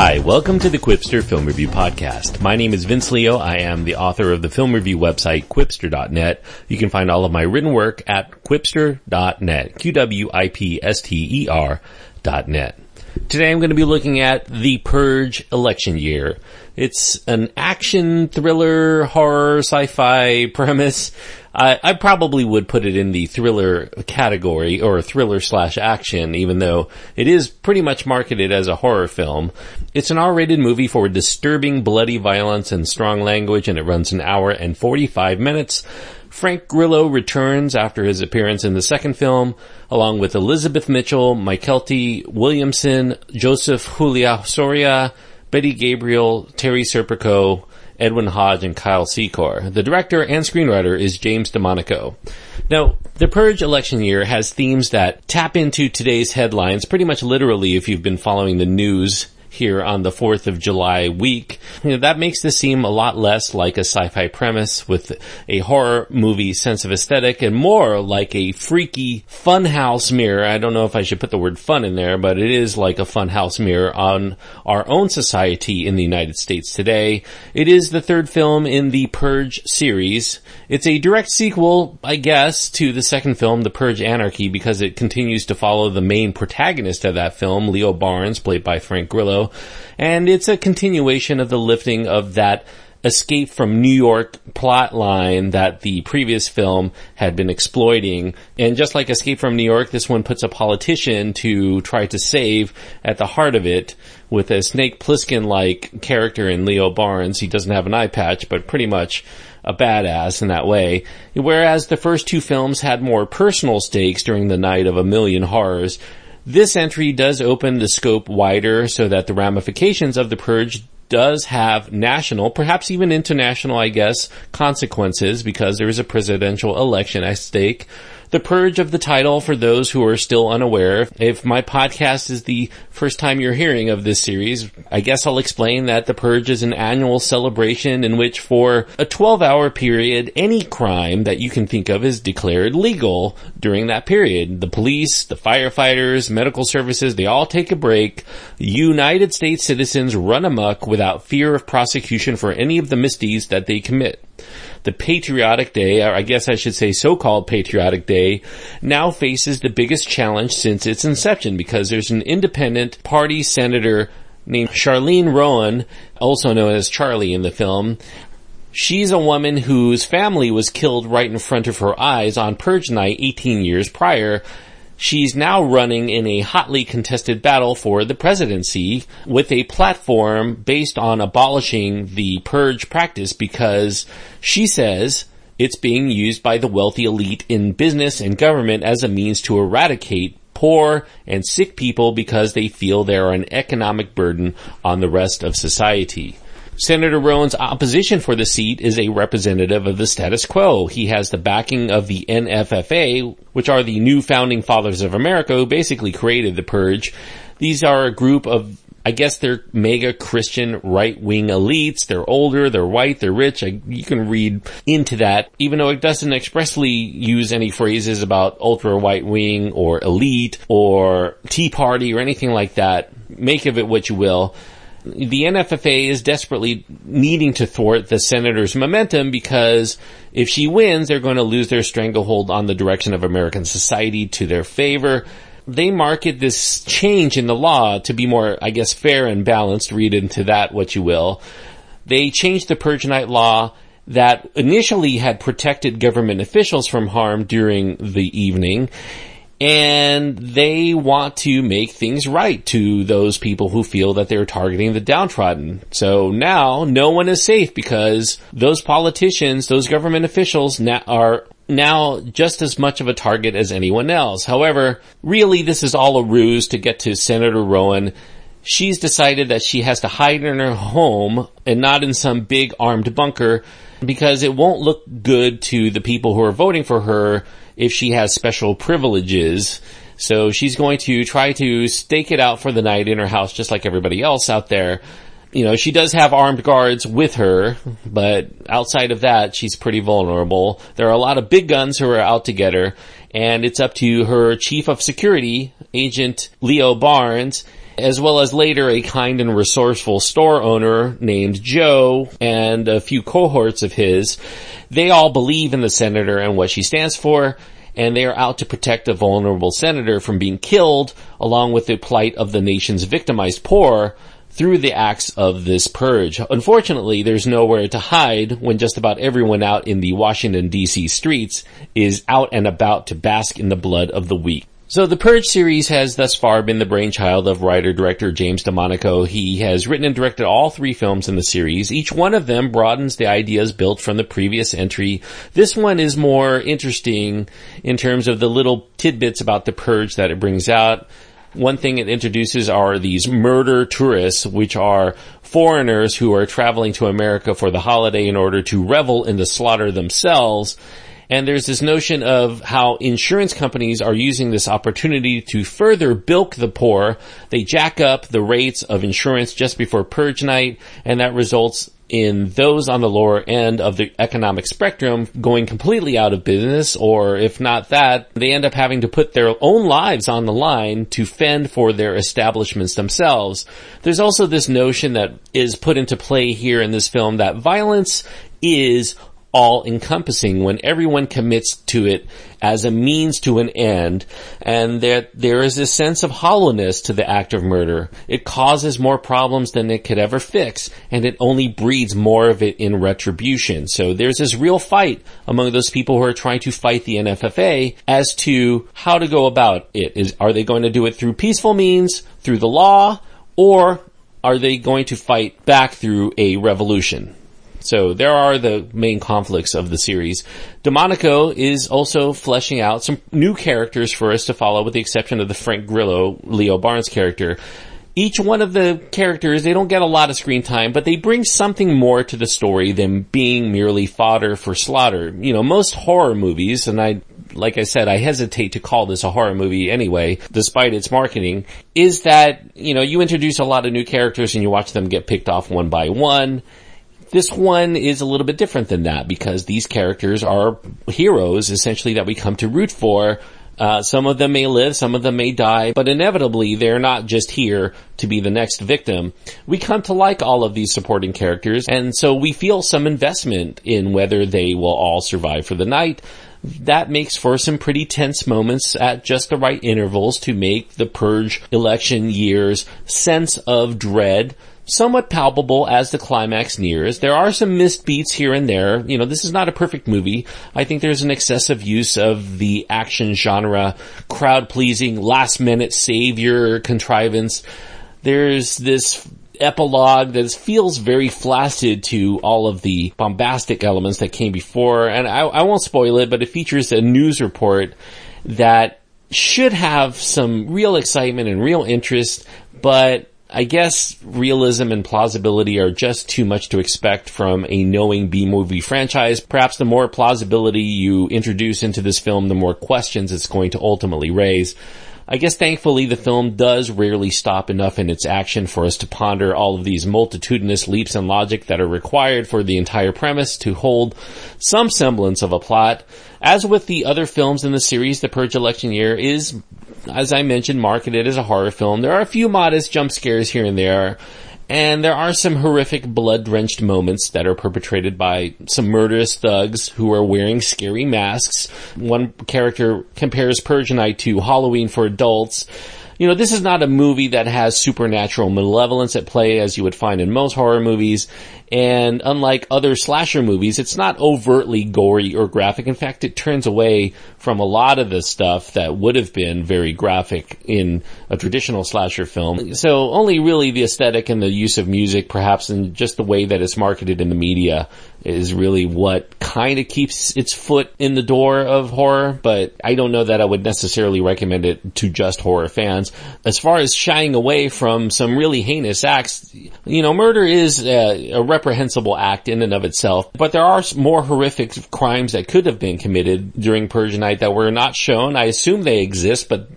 Hi, welcome to the Qwipster Film Review Podcast. My name is Vince Leo. I am the author of the film review website qwipster.net. You can find all of my written work at qwipster.net. Q-W-I-P-S-T-E-R dot net. Today I'm going to be looking at The Purge election year. It's an action thriller horror sci-fi premise. I, I probably would put it in the thriller category or thriller slash action, even though it is pretty much marketed as a horror film. It's an R-rated movie for disturbing bloody violence and strong language and it runs an hour and 45 minutes. Frank Grillo returns after his appearance in the second film, along with Elizabeth Mitchell, Mykelti Williamson, Joseph Julian Soria, Betty Gabriel, Terry Serpico, Edwin Hodge, and Kyle Secor. The director and screenwriter is James DeMonaco. Now, the Purge election year has themes that tap into today's headlines pretty much literally if you've been following the news here on the 4th of July week. You know, that makes this seem a lot less like a sci-fi premise with a horror movie sense of aesthetic and more like a freaky funhouse mirror. I don't know if I should put the word fun in there, but it is like a funhouse mirror on our own society in the United States today. It is the third film in the Purge series. It's a direct sequel, I guess, to the second film, The Purge Anarchy, because it continues to follow the main protagonist of that film, Leo Barnes, played by Frank Grillo, and it's a continuation of the lifting of that escape from New York plot line that the previous film had been exploiting. And just like Escape from New York, this one puts a politician to try to save at the heart of it with a Snake Plissken-like character in Leo Barnes. He doesn't have an eye patch, but pretty much a badass in that way. Whereas the first two films had more personal stakes during the night of a million horrors. This entry does open the scope wider so that the ramifications of the purge does have national, perhaps even international, I guess, consequences because there is a presidential election at stake the purge of the title for those who are still unaware. If my podcast is the first time you're hearing of this series, I guess I'll explain that the purge is an annual celebration in which for a 12 hour period, any crime that you can think of is declared legal during that period. The police, the firefighters, medical services, they all take a break. United States citizens run amok without fear of prosecution for any of the misdeeds that they commit the Patriotic Day, or I guess I should say so-called Patriotic Day, now faces the biggest challenge since its inception because there's an independent party senator named Charlene Roan, also known as Charlie in the film. She's a woman whose family was killed right in front of her eyes on Purge Night 18 years prior, She's now running in a hotly contested battle for the presidency with a platform based on abolishing the purge practice because she says it's being used by the wealthy elite in business and government as a means to eradicate poor and sick people because they feel they're an economic burden on the rest of society. Senator Roan's opposition for the seat is a representative of the status quo. He has the backing of the NFFA, which are the new founding fathers of America who basically created the purge. These are a group of I guess they're mega Christian right wing elites. They're older, they're white, they're rich. You can read into that, even though it doesn't expressly use any phrases about ultra white wing or elite or Tea Party or anything like that. Make of it what you will the NFFA is desperately needing to thwart the senator's momentum because if she wins, they're going to lose their stranglehold on the direction of American society to their favor. They market this change in the law to be more, I guess, fair and balanced. Read into that what you will. They changed the Purge Night law that initially had protected government officials from harm during the evening and they want to make things right to those people who feel that they're targeting the downtrodden. So now no one is safe because those politicians, those government officials now are now just as much of a target as anyone else. However, really this is all a ruse to get to Senator Roan. She's decided that she has to hide in her home and not in some big armed bunker because it won't look good to the people who are voting for her if she has special privileges. So she's going to try to stake it out for the night in her house just like everybody else out there. You know, she does have armed guards with her, but outside of that, she's pretty vulnerable. There are a lot of big guns who are out to get her, and it's up to her chief of security, Agent Leo Barnes, as well as later a kind and resourceful store owner named Joe and a few cohorts of his. They all believe in the senator and what she stands for, and they are out to protect a vulnerable senator from being killed, along with the plight of the nation's victimized poor, through the acts of this purge. Unfortunately, there's nowhere to hide when just about everyone out in the Washington DC streets is out and about to bask in the blood of the weak. So the Purge series has thus far been the brainchild of writer-director James DeMonaco. He has written and directed all three films in the series. Each one of them broadens the ideas built from the previous entry. This one is more interesting in terms of the little tidbits about the Purge that it brings out. One thing it introduces are these murder tourists, which are foreigners who are traveling to America for the holiday in order to revel in the slaughter themselves and there's this notion of how insurance companies are using this opportunity to further bilk the poor. They jack up the rates of insurance just before purge night, and that results in those on the lower end of the economic spectrum going completely out of business, or if not that, they end up having to put their own lives on the line to fend for their establishments themselves. There's also this notion that is put into play here in this film that violence is all encompassing when everyone commits to it as a means to an end and that there is a sense of hollowness to the act of murder. It causes more problems than it could ever fix and it only breeds more of it in retribution. So there's this real fight among those people who are trying to fight the NFFA as to how to go about it. Is, are they going to do it through peaceful means, through the law, or are they going to fight back through a revolution? So there are the main conflicts of the series. DeMonaco is also fleshing out some new characters for us to follow with the exception of the Frank Grillo, Leo Barnes character. Each one of the characters, they don't get a lot of screen time, but they bring something more to the story than being merely fodder for slaughter. You know, most horror movies, and I like I said, I hesitate to call this a horror movie anyway, despite its marketing, is that, you know, you introduce a lot of new characters and you watch them get picked off one by one this one is a little bit different than that because these characters are heroes essentially that we come to root for. Uh, some of them may live, some of them may die, but inevitably they're not just here to be the next victim. We come to like all of these supporting characters, and so we feel some investment in whether they will all survive for the night. That makes for some pretty tense moments at just the right intervals to make the purge election year's sense of dread somewhat palpable as the climax nears. There are some missed beats here and there. You know, this is not a perfect movie. I think there's an excessive use of the action genre, crowd pleasing, last minute savior contrivance. There's this epilogue that feels very flaccid to all of the bombastic elements that came before. And I, I won't spoil it, but it features a news report that should have some real excitement and real interest, but I guess realism and plausibility are just too much to expect from a knowing B-movie franchise. Perhaps the more plausibility you introduce into this film, the more questions it's going to ultimately raise. I guess thankfully the film does rarely stop enough in its action for us to ponder all of these multitudinous leaps in logic that are required for the entire premise to hold some semblance of a plot. As with the other films in the series, The Purge Election Year is, as I mentioned, marketed as a horror film. There are a few modest jump scares here and there, and there are some horrific blood-drenched moments that are perpetrated by some murderous thugs who are wearing scary masks. One character compares Purge Night to Halloween for adults. You know, this is not a movie that has supernatural malevolence at play as you would find in most horror movies. And unlike other slasher movies, it's not overtly gory or graphic. In fact, it turns away from a lot of the stuff that would have been very graphic in a traditional slasher film. So only really the aesthetic and the use of music, perhaps, and just the way that it's marketed in the media is really what kind of keeps its foot in the door of horror, but I don't know that I would necessarily recommend it to just horror fans. As far as shying away from some really heinous acts, you know, murder is a, a reprehensible act in and of itself, but there are more horrific crimes that could have been committed during Purge Night that were not shown. I assume they exist, but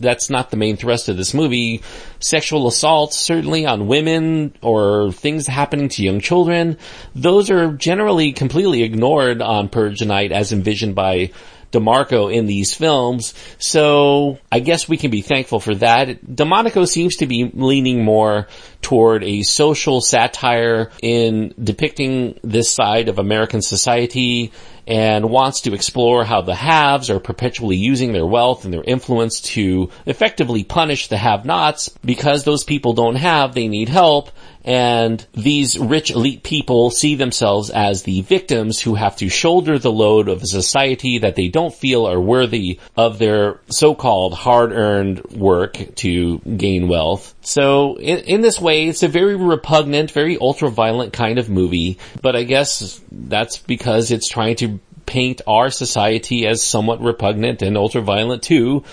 that's not the main thrust of this movie. Sexual assaults, certainly on women or things happening to young children, those are generally completely ignored on Purge Night as envisioned by DeMonaco in these films. So I guess we can be thankful for that. DeMonaco seems to be leaning more toward a social satire in depicting this side of American society and wants to explore how the haves are perpetually using their wealth and their influence to effectively punish the have-nots because those people don't have, they need help, and these rich elite people see themselves as the victims who have to shoulder the load of a society that they don't feel are worthy of their so-called hard-earned work to gain wealth. So in, in this way, it's a very repugnant, very ultra-violent kind of movie, but I guess that's because it's trying to paint our society as somewhat repugnant and ultra-violent too.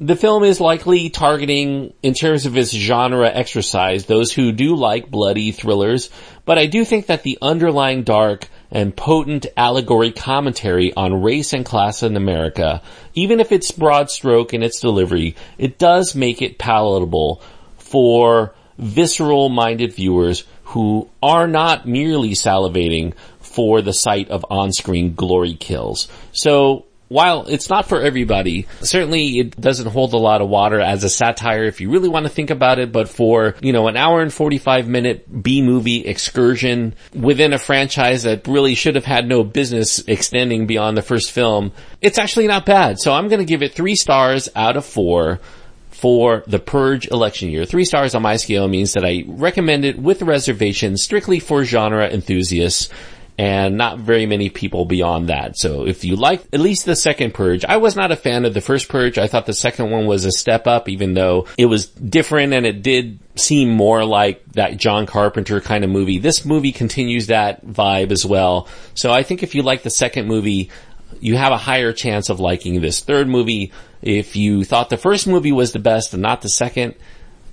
The film is likely targeting, in terms of its genre exercise, those who do like bloody thrillers, but I do think that the underlying dark and potent allegory commentary on race and class in America, even if it's broad stroke in its delivery, it does make it palatable for visceral minded viewers who are not merely salivating for the sight of on-screen glory kills. So while it's not for everybody, certainly it doesn't hold a lot of water as a satire if you really want to think about it, but for, you know, an hour and 45 minute B-movie excursion within a franchise that really should have had no business extending beyond the first film, it's actually not bad. So I'm going to give it three stars out of four for the Purge election year. Three stars on my scale means that I recommend it with a reservation strictly for genre enthusiasts and not very many people beyond that. So if you like at least the second Purge, I was not a fan of the first Purge. I thought the second one was a step up, even though it was different and it did seem more like that John Carpenter kind of movie. This movie continues that vibe as well. So I think if you like the second movie, you have a higher chance of liking this third movie. If you thought the first movie was the best and not the second,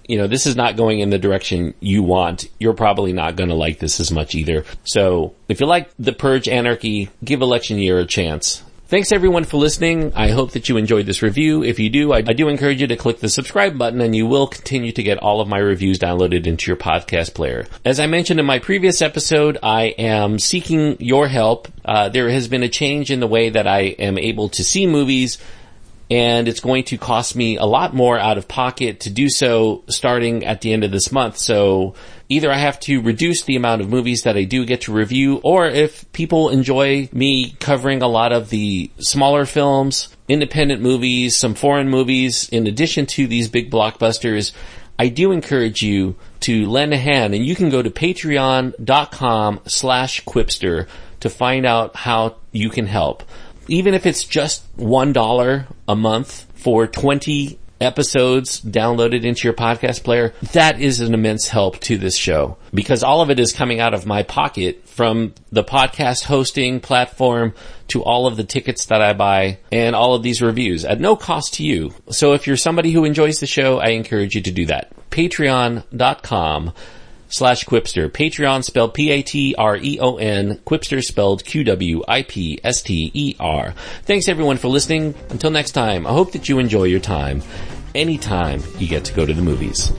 you know, this is not going in the direction you want, you're probably not going to like this as much either. So if you like the Purge Anarchy, give election year a chance. Thanks everyone for listening. I hope that you enjoyed this review. If you do, I, I, do encourage you to click the subscribe button and you will continue to get all of my reviews downloaded into your podcast player. As I mentioned in my previous episode, I am seeking your help. Uh, there has been a change in the way that I am able to see movies and it's going to cost me a lot more out of pocket to do so starting at the end of this month. So either I have to reduce the amount of movies that I do get to review, or if people enjoy me covering a lot of the smaller films, independent movies, some foreign movies, in addition to these big blockbusters, I do encourage you to lend a hand and you can go to patreon.com slash qwipster to find out how you can help even if it's just one dollar a month for 20 episodes downloaded into your podcast player, that is an immense help to this show because all of it is coming out of my pocket from the podcast hosting platform to all of the tickets that I buy and all of these reviews at no cost to you. So if you're somebody who enjoys the show, I encourage you to do that. Patreon.com slash Qwipster. Patreon spelled P-A-T-R-E-O-N. Qwipster spelled Q-W-I-P-S-T-E-R. Thanks everyone for listening. Until next time, I hope that you enjoy your time anytime you get to go to the movies.